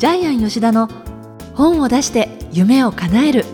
ジャイアン吉田の本を出して夢を叶える。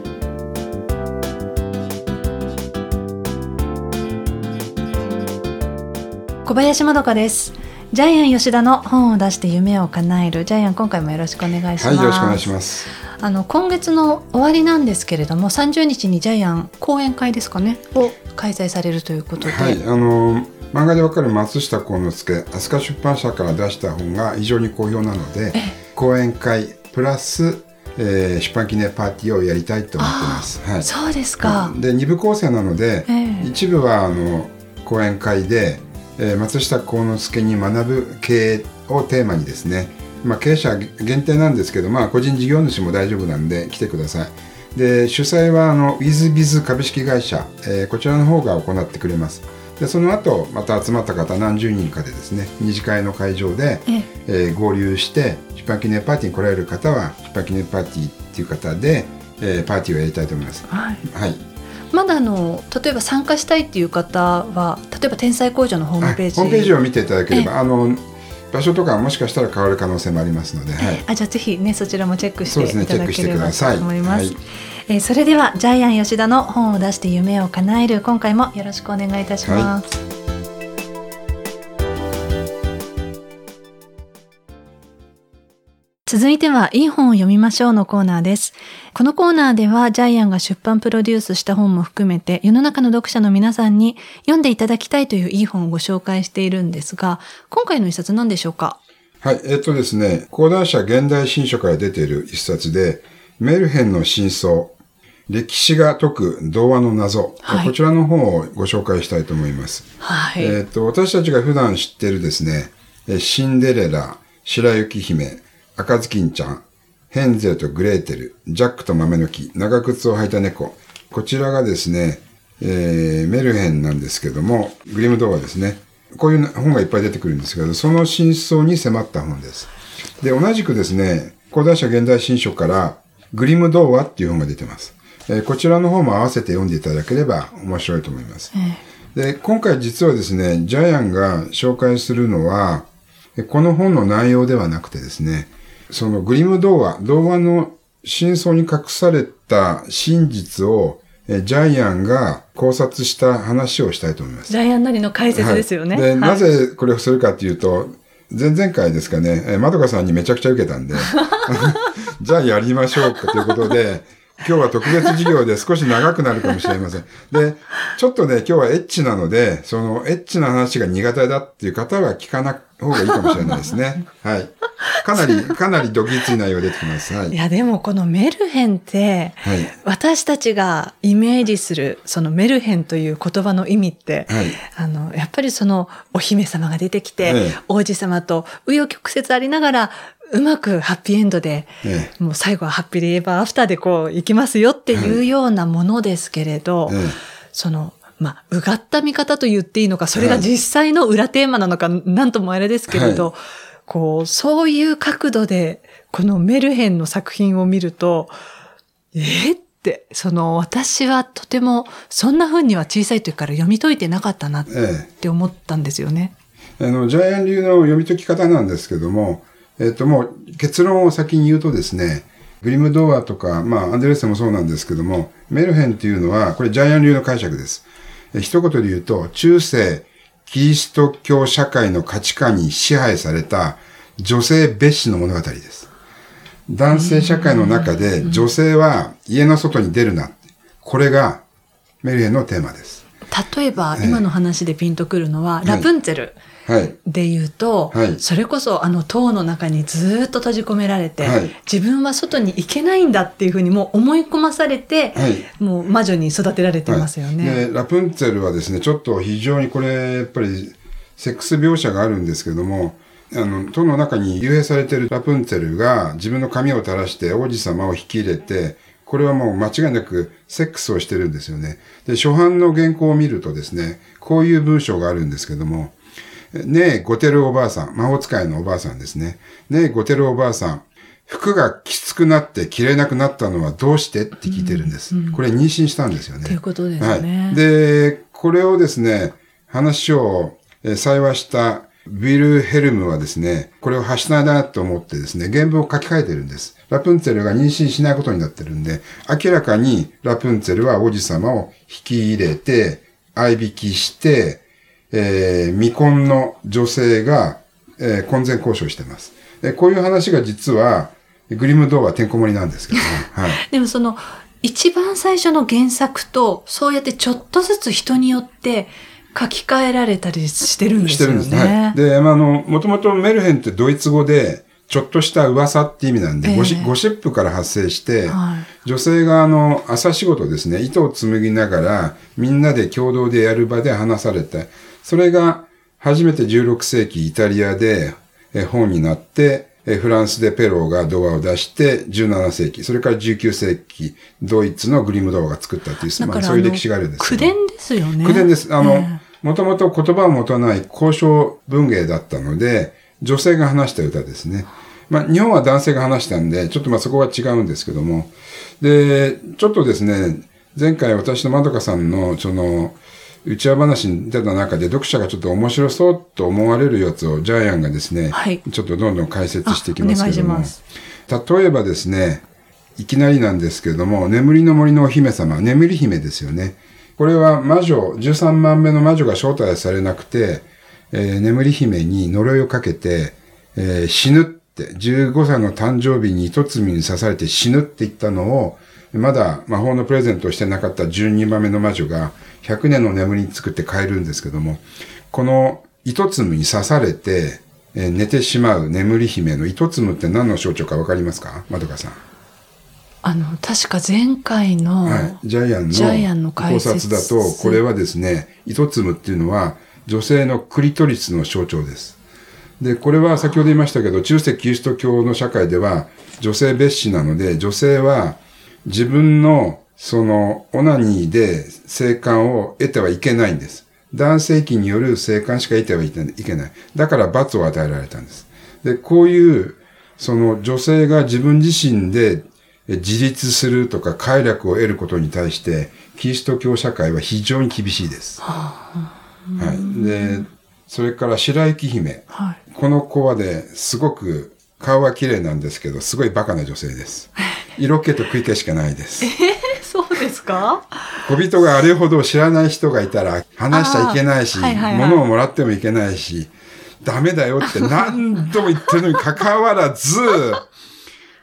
小林まどかです。ジャイアン吉田の本を出して夢を叶える。ジャイアン今回もよろしくお願いします、はい、よろしくお願いします。あの今月の終わりなんですけれども30日にジャイアン講演会ですかね。を開催されるということで、はい、あの漫画でわかる松下幸之助飛鳥出版社から出した本が非常に好評なので講演会プラスえー、出版記念パーティーをやりたいと思ってます。はい、そうですか。で二部構成なので、えー、一部はあの講演会で、えー、松下幸之助に学ぶ経営をテーマにですね、まあ、経営者限定なんですけど、まあ、個人事業主も大丈夫なんで来てください。で主催はあのウィズビズ株式会社、えー、こちらの方が行ってくれます。でその後また集まった方何十人かでですね二次会の会場で、えー、合流して出版記念パーティーに来られる方は出版記念パーティーっていう方で、えー、パーティーをやりたいと思います。はい、はい。まだあの例えば参加したいっていう方は例えば天才工場のホームページ、ホームページを見ていただければあの場所とかもしかしたら変わる可能性もありますので、はい、あじゃあぜひねそちらもチェックしていただければと思います。えー、それではジャイアン吉田の本を出して夢を叶える今回もよろしくお願いいたします。はい続いては、いい本を読みましょうのコーナーです。このコーナーでは、ジャイアンが出版プロデュースした本も含めて、世の中の読者の皆さんに読んでいただきたいといういい本をご紹介しているんですが、今回の一冊何でしょうか？はい、えっとですね、講談社現代新書から出ている一冊で、メルヘンの真相、歴史が解く童話の謎、はい、こちらの本をご紹介したいと思います。はい。えっ、と、私たちが普段知っているですね、シンデレラ、白雪姫、赤ずきんちゃん、ヘンゼルとグレーテル、ジャックと豆の木、長靴を履いた猫。こちらがですね、えー、メルヘンなんですけども、グリム童話ですね。こういう本がいっぱい出てくるんですけど、その真相に迫った本です。で、同じくですね、講談社現代新書から、グリム童話っていう本が出てます。えー、こちらの方も合わせて読んでいただければ面白いと思います。で、今回実はですね、ジャイアンが紹介するのは、この本の内容ではなくてですね、そのグリム童話、童話の真相に隠された真実を、ジャイアンが考察した話をしたいと思います。ジャイアンなりの解説ですよね。はい、で、はい、なぜこれをするかっていうと、前々回ですかね、えまどかさんにめちゃくちゃ受けたんで、じゃあやりましょうかということで、今日は特別授業で少し長くなるかもしれません。で、ちょっとね、今日はエッチなので、そのエッチな話が苦手だっていう方は聞かない方がいいかもしれないですね。はい。かなり、かなりドキつい内容出てきます。はい。いや、でもこのメルヘンって、はい、私たちがイメージする、そのメルヘンという言葉の意味って、はい、あの、やっぱりそのお姫様が出てきて、はい、王子様と紆余曲折ありながら、うまくハッピーエンドで、ええ、もう最後はハッピーリエバーアフターでこう行きますよっていうようなものですけれど、え、その、まあ、うがった見方と言っていいのか、それが実際の裏テーマなのか、なんともあれですけれど、はい、こう、そういう角度で、このメルヘンの作品を見ると、えって、その、私はとても、そんな風には小さい時から読み解いてなかったなって思ったんですよね。あの、ジャイアン流の読み解き方なんですけども、えっ、と、もう結論を先に言うとですね、グリム童話とか、まあ、アンデルセンもそうなんですけども、メルヘンっていうのは、これジャイアン流の解釈です。え一言で言うと、中世、キリスト教社会の価値観に支配された女性蔑視の物語です。男性社会の中で女性は家の外に出るな。これがメルヘンのテーマです。例えば、今の話でピンとくるのは、ラプンツェル。で言うと、はい、それこそあの塔の中にずっと閉じ込められて、はい、自分は外に行けないんだっていうふうにもう思い込まされて、はい、もう魔女に育てられてますよね、ラプンツェルはですねちょっと非常にこれやっぱりセックス描写があるんですけどもあの塔の中に幽閉されているラプンツェルが自分の髪を垂らして王子様を引き入れてこれはもう間違いなくセックスをしてるんですよね。で、初版の原稿を見るとですね、こういう文章があるんですけども、ねえ、ゴテルおばあさん、魔法使いのおばあさんですね。ねえ、ゴテルおばあさん、服がきつくなって着れなくなったのはどうしてって聞いてるんです。うんうん、これ妊娠したんですよね。ということですね。はい。で、これをですね、話を、えー、幸話したビルヘルムはですね、これを発しないなと思ってですね、原文を書き換えてるんです。ラプンツェルが妊娠しないことになってるんで、明らかにラプンツェルは王子様を引き入れて、相引きして、えー、未婚の女性が、えー、婚前交渉してます。えこういう話が実は、グリム童話てんこ盛りなんですけどね。はい。でもその、一番最初の原作と、そうやってちょっとずつ人によって書き換えられたりしてるんですよね。してるんです。はい。で、あの、もともとメルヘンってドイツ語で、ちょっとした噂って意味なんで、えー、ゴシゴシップから発生して、はい、女性があの、朝仕事ですね、糸を紡ぎながら、みんなで共同でやる場で話されて、それが初めて16世紀イタリアで本になって、フランスでペローが童話を出して、17世紀、それから19世紀、ドイツのグリム童話が作ったっていう、まあ、そういう歴史があるんです口伝ですよね。口伝です。あの、もともと言葉を持たない交渉文芸だったので、女性が話した歌ですね。まあ、日本は男性が話したんで、ちょっとまあそこは違うんですけども。で、ちょっとですね、前回私とまどかさんの、その、内輪話に出た中で読者がちょっと面白そうと思われるやつをジャイアンがですね、はい、ちょっとどんどん解説していきますけども。例えばですね、いきなりなんですけれども、眠りの森のお姫様、眠り姫ですよね。これは魔女、13万目の魔女が招待されなくて、えー、眠り姫に呪いをかけて、えー、死ぬって、15歳の誕生日に一つに刺されて死ぬって言ったのを、まだ魔法のプレゼントをしてなかった12番目の魔女が100年の眠りに作って帰るんですけども、この糸つむに刺されて、えー、寝てしまう眠り姫の糸つむって何の象徴かわかりますか？まどかさん。あの、確か前回の、はい、ジャイアンのジャイアンの考察だと、これはですね、糸つむっていうのは女性のクリトリスの象徴です。で、これは先ほど言いましたけど、中世キリスト教の社会では女性蔑視なので、女性は自分のそのオナニーで性感を得てはいけないんです。男性器による性感しか得てはいけない。だから罰を与えられたんです。で、こういう、その女性が自分自身で自立するとか快楽を得ることに対して、キリスト教社会は非常に厳しいです。はい。で、それから白雪姫。はい、この子はね、すごく顔は綺麗なんですけど、すごいバカな女性です。色気と食い気しかないです。えー、そうですか？小人があれほど知らない人がいたら話しちゃいけないし、はいはいはい、物をもらってもいけないし、ダメだよって何度も言ってるのに関わらず、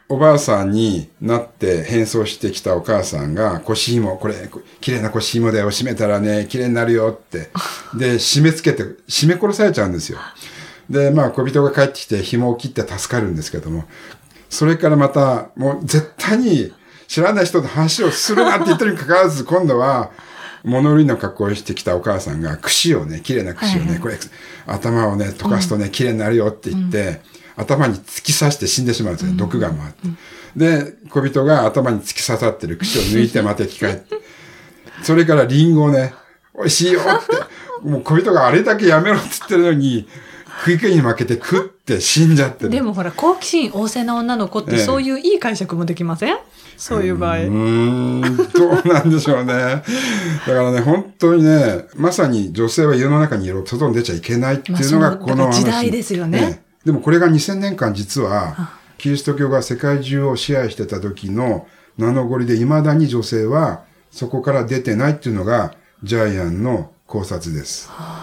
おばあさんになって変装してきたお母さんが、腰紐、これ、綺麗な腰紐だよ、締めたらね、綺麗になるよって。で、締め付けて、締め殺されちゃうんですよ。で、まあ、小人が帰ってきて紐を切って助かるんですけども、それからまた、もう絶対に知らない人と話をするなって言ってるにかかわらず、今度は、物売りの格好をしてきたお母さんが、串をね、綺麗な串をね、はいはい、これ、頭をね、溶かすとね、綺麗になるよって言って、うん、頭に突き刺して死んでしまうんですよ、うん、毒が回って。で、小人が頭に突き刺さってる串を抜いてまた生き返って。それからリンゴをね、美味しいよって、もう小人があれだけやめろって言ってるのに、食い気に負けて食って死んじゃってる。でもほら、好奇心旺盛な女の子ってそういういい解釈もできません、そういう場合。うん、どうなんでしょうね。だからね、本当にね、まさに女性は家の中にいる、外に出ちゃいけないっていうのがこの話。時代ですよね、ね、でもこれが2000年間実は、キリスト教が世界中を支配してた時の名のごりで未だに女性はそこから出てないっていうのがジャイアンの考察です。はあ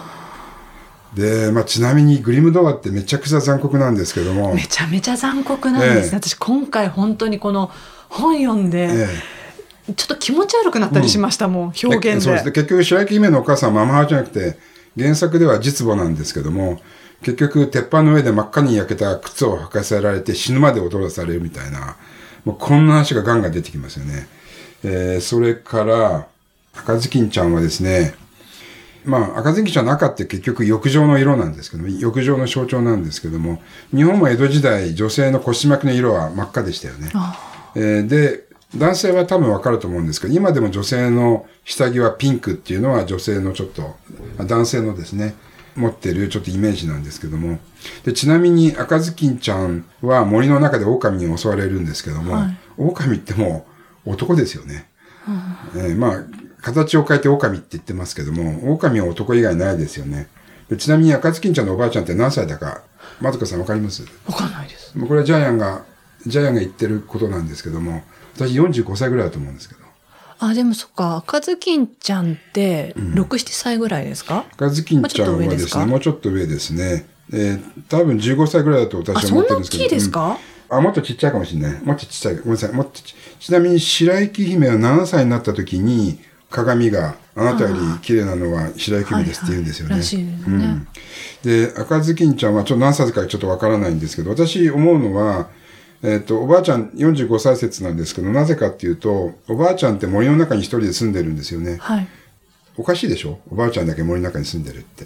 で、まあ、ちなみにグリム童話ってめちゃくちゃ残酷なんですけども。めちゃめちゃ残酷なんですね。ええ、私今回本当にこの本読んで、え、ちょっと気持ち悪くなったりしました、うん、もん、表現で。そうですね。結局、白雪姫のお母さんはママ母じゃなくて、原作では実母なんですけども、結局、鉄板の上で真っ赤に焼けた靴を履かせられて死ぬまで踊らされるみたいな、もうこんな話がガンガン出てきますよね。えー、それから、赤ずきんちゃんはですね、まあ、赤ずきんちゃんの赤って結局浴場の色なんですけども、浴場の象徴なんですけども、日本も江戸時代、女性の腰巻きの色は真っ赤でしたよね。えー、で、男性は多分わかると思うんですけど、今でも女性の下着はピンクっていうのは女性のちょっと、男性のですね、持ってるちょっとイメージなんですけども。で、ちなみに赤ずきんちゃんは森の中で狼に襲われるんですけども、はい、狼ってもう男ですよね。えー、まあ、形を変えて狼って言ってますけども、狼は男以外ないですよね。ちなみに赤ずきんちゃんのおばあちゃんって何歳だか、まずかさんわかります？わかんないです。これはジャイアンが、ジャイアンが言ってることなんですけども、私45歳ぐらいだと思うんですけど。あ、でもそっか、赤ずきんちゃんって6、うん、7歳ぐらいですか？赤ずきんちゃんはですね、もうちょっと上ですね。えー、多分15歳ぐらいだと私は思ってるんですけど。そんな大きいですか、うん、あ、もっとちっちゃいかもしれない。もっとちっちゃい。ごめんなさい。もっとち、ちなみに白雪姫は7歳になった時に、鏡があなたより綺麗なのは白雪姫ですって言うんですよね。はいはい、ねうん。で、赤ずきんちゃんはちょっと何歳かちょっとわからないんですけど、私思うのは、えっ、ー、と、おばあちゃん45歳説なんですけど、なぜかっていうと、おばあちゃんって森の中に一人で住んでるんですよね。はい。おかしいでしょ？おばあちゃんだけ森の中に住んでるって。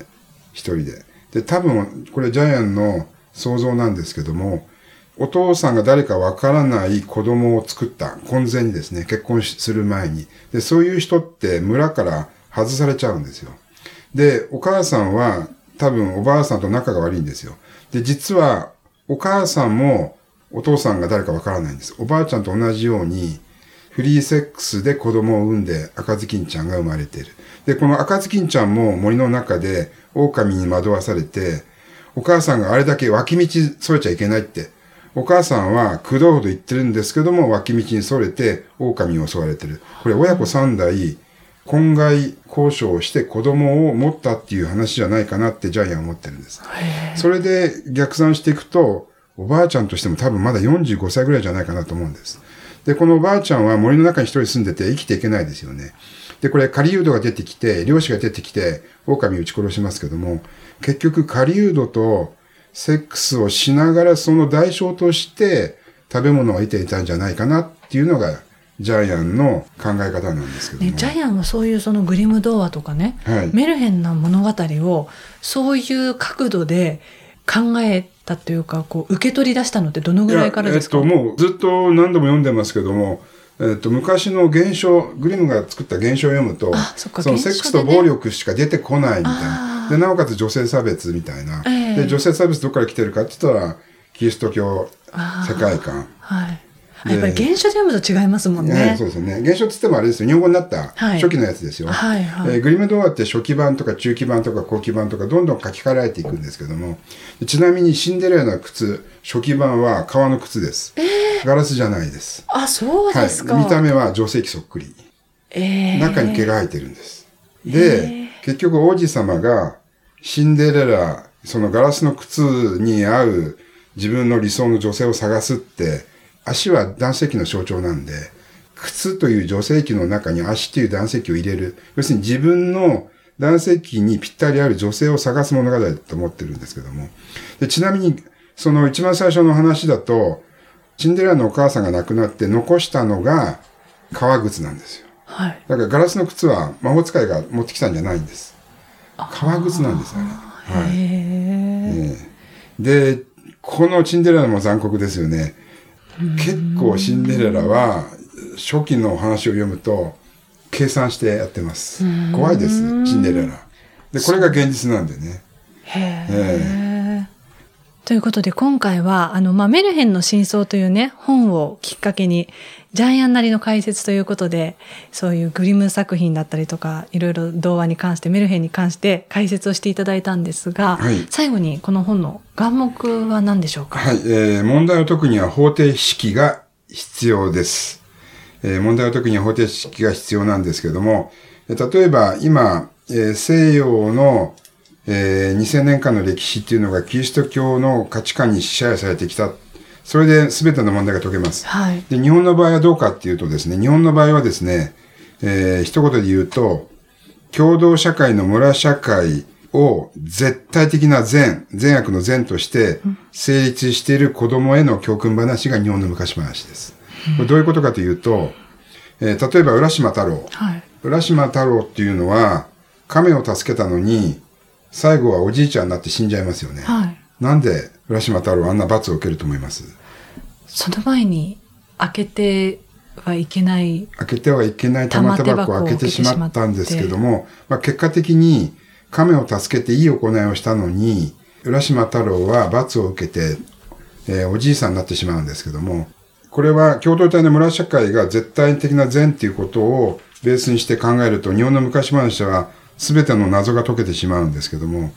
一人で。で、多分、これジャイアンの想像なんですけども、お父さんが誰かわからない子供を作った、婚前にですね、結婚する前に。で、そういう人って村から外されちゃうんですよ。で、お母さんは多分おばあさんと仲が悪いんですよ。で、実はお母さんもお父さんが誰かわからないんです。おばあちゃんと同じように、フリーセックスで子供を産んで赤ずきんちゃんが生まれている。で、この赤ずきんちゃんも森の中で狼に惑わされて、お母さんがあれだけ脇道添えちゃいけないってお母さんは駆動ほど言ってるんですけども、脇道にそれて狼に襲われてる。これ親子三代、婚外交渉をして子供を持ったっていう話じゃないかなってジャイアンは思ってるんです。それで逆算していくと、おばあちゃんとしても多分まだ45歳ぐらいじゃないかなと思うんです。で、このおばあちゃんは森の中に一人住んでて生きていけないですよね。で、これ、狩人が出てきて、漁師が出てきて、狼を撃ち殺しますけども、結局狩人とセックスをしながらその代償として食べ物を得ていたんじゃないかなっていうのがジャイアンの考え方なんですけどね、ジャイアンはそういうそのグリム童話とかね、はい、メルヘンな物語をそういう角度で考えたというかこう受け取り出したのってどのぐらいからですか？えっと、もうずっと何度も読んでますけどもえっと、昔の現象、グリムが作った現象を読むと、そそのセックスと暴力しか出てこないみたいな。で、なおかつ女性差別みたいな。えー、で、女性差別どこから来てるかって言ったら、キリスト教世界観。はい。やっぱり原書で読むと違いますもんね。ねそうですよね。原書って言ってもあれですよ。日本語になった初期のやつですよ。はいはい、えー、グリム童話って初期版とか中期版とか後期版とかどんどん書き換えられていくんですけども、ちなみにシンデレラの靴、初期版は革の靴です。えー、ガラスじゃないです。あ、そうですか。はい、見た目は女性器そっくり。えー、中に毛が生えてるんです。で、えー、結局王子様がシンデレラ、そのガラスの靴に合う自分の理想の女性を探すって、足は男性器の象徴なんで、靴という女性器の中に足という男性器を入れる。要するに自分の男性器にぴったりある女性を探す物語だと思ってるんですけども。でちなみに、その一番最初の話だと、シンデレラのお母さんが亡くなって残したのが革靴なんですよ。はい。だからガラスの靴は魔法使いが持ってきたんじゃないんです。革靴なんですよね。はい。えー、で、このシンデレラも残酷ですよね。結構シンデレラは初期の話を読むと計算してやってます。怖いです、シンデレラ。で、これが現実なんでね。へえ。ということで今回は、あの、まあ、メルヘンの真相というね、本をきっかけに、ジャイアンなりの解説ということで、そういうグリム作品だったりとか、いろいろ童話に関して、メルヘンに関して解説をしていただいたんですが、はい、最後にこの本の眼目は何でしょうか？はい、えー、問題を解くには方程式が必要です。えー、問題を解くには方程式が必要なんですけれども、例えば今、えー、西洋の、えー、2000年間の歴史っていうのがキリスト教の価値観に支配されてきたそれで全ての問題が解けます。はい、で日本の場合はどうかっていうとですね、日本の場合はですね、えー、一言で言うと、共同社会の村社会を絶対的な善、善悪の善として成立している子供への教訓話が日本の昔話です。これどういうことかというと、えー、例えば浦島太郎、はい。浦島太郎っていうのは、亀を助けたのに、最後はおじいちゃんになって死んじゃいますよね。はい、なんで浦島太郎あんな罰を受けると思います？その前に開けてはいけない開けてはいけない玉手箱を開けてしまったんですけども、まあ、結果的に亀を助けていい行いをしたのに浦島太郎は罰を受けて、えー、おじいさんになってしまうんですけどもこれは共同体の村社会が絶対的な善っていうことをベースにして考えると日本の昔話は全ての謎が解けてしまうんですけども、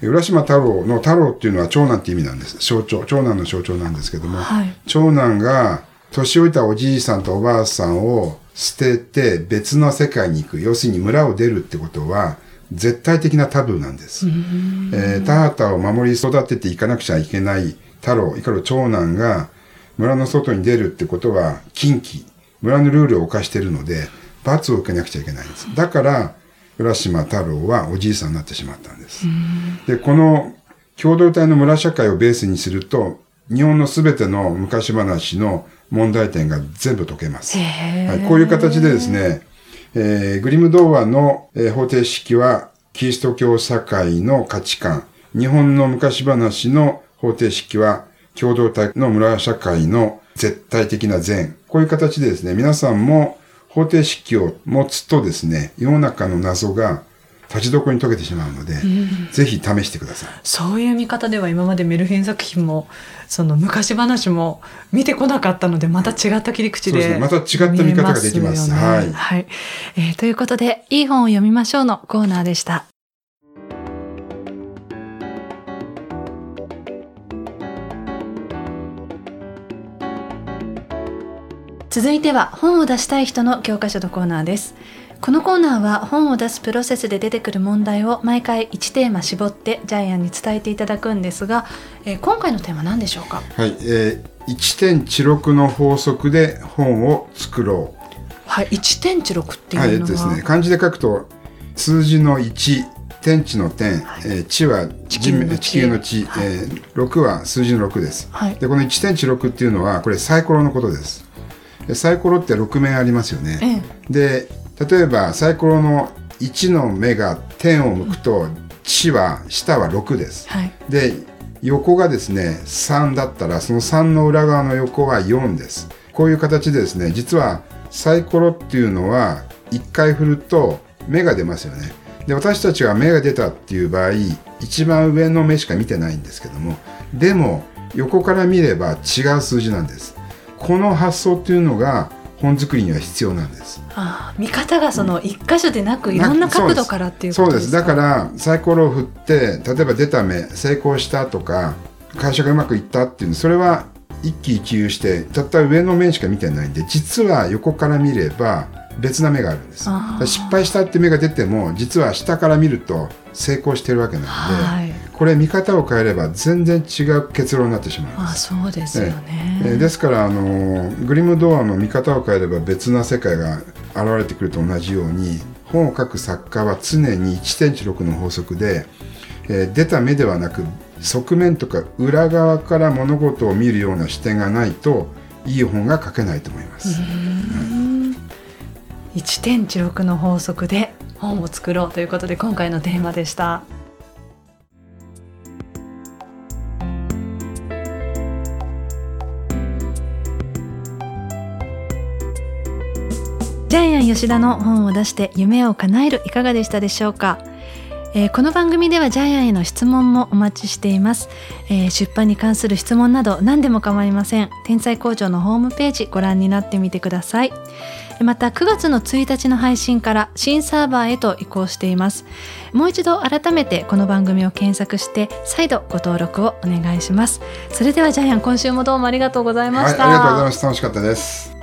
浦島太郎の太郎っていうのは長男って意味なんです。象徴、長男の象徴なんですけども、はい、長男が年老いたおじいさんとおばあさんを捨てて別の世界に行く。要するに村を出るってことは、絶対的なタブーなんです。えー、田畑を守り育てていかなくちゃいけない太郎、いかる長男が村の外に出るってことは禁忌、村のルールを犯しているので、罰を受けなくちゃいけないんです。だから、浦島太郎はおじいさんになってしまったんです。で、この共同体の村社会をベースにすると、日本のすべての昔話の問題点が全部解けます。はい、こういう形でですね、えー、グリム童話の、えー、方程式は、キリスト教社会の価値観、日本の昔話の方程式は、共同体の村社会の絶対的な善。こういう形でですね、皆さんも方程式を持つとですね、世の中の謎が立ちどころに解けてしまうので、うん、ぜひ試してください。そういう見方では今までメルヘン作品も、その昔話も見てこなかったので、また違った切り口で、ね、また違った見方ができます。はい。はい、えー。ということで、いい本を読みましょうのコーナーでした。続いては本を出したい人の教科書のコーナーです。このコーナーは本を出すプロセスで出てくる問題を毎回1テーマ絞ってジャイアンに伝えていただくんですが、えー、今回のテーマは何でしょうか？はい、えー、1.16の法則で本を作ろう。はい1.16っていうのは、はい、ですね。漢字で書くと数字の1天地の天、はい、えー、地は地球の地。地、はい、えー、6は数字の6です、はい、でこの1.16っていうのはこれサイコロのことですサイコロって6面ありますよね、ええ、で例えばサイコロの1の目が点を向くと、地は下は6です、はい、で横がですね3だったらその3の裏側の横は4です。こういう形でですね実はサイコロっていうのは1回振ると目が出ますよね。で私たちは目が出たっていう場合一番上の目しか見てないんですけどもでも横から見れば違う数字なんですこの発想っていうのが本作りには必要なんです。ああ見方がその一箇所でなく、いろんな角度からっていうことですか？そうです。だからサイコロを振って例えば出た目成功したとか会社がうまくいったっていうのそれは一喜一憂してたった上の面しか見てないんで実は横から見れば別な目があるんです。失敗したって目が出ても実は下から見ると成功してるわけなので、はい、これ見方を変えれば全然違う結論になってしまう。あそうですよね、えですからあのグリムドアの見方を変えれば別な世界が現れてくると同じように本を書く作家は常に1.16の法則で、えー、出た目ではなく側面とか裏側から物事を見るような視点がないといい本が書けないと思います。1.16の法則で本を作ろうということで今回のテーマでした。吉田の本を出して夢を叶えるいかがでしたでしょうか？えー、この番組ではジャイアンへの質問もお待ちしています、えー、出版に関する質問など何でも構いません。天才工場のホームページご覧になってみてください。また9月の1日の配信から新サーバーへと移行しています。もう一度改めてこの番組を検索して再度ご登録をお願いします。それではジャイアン今週もどうもありがとうございました、はい、ありがとうございました。楽しかったです。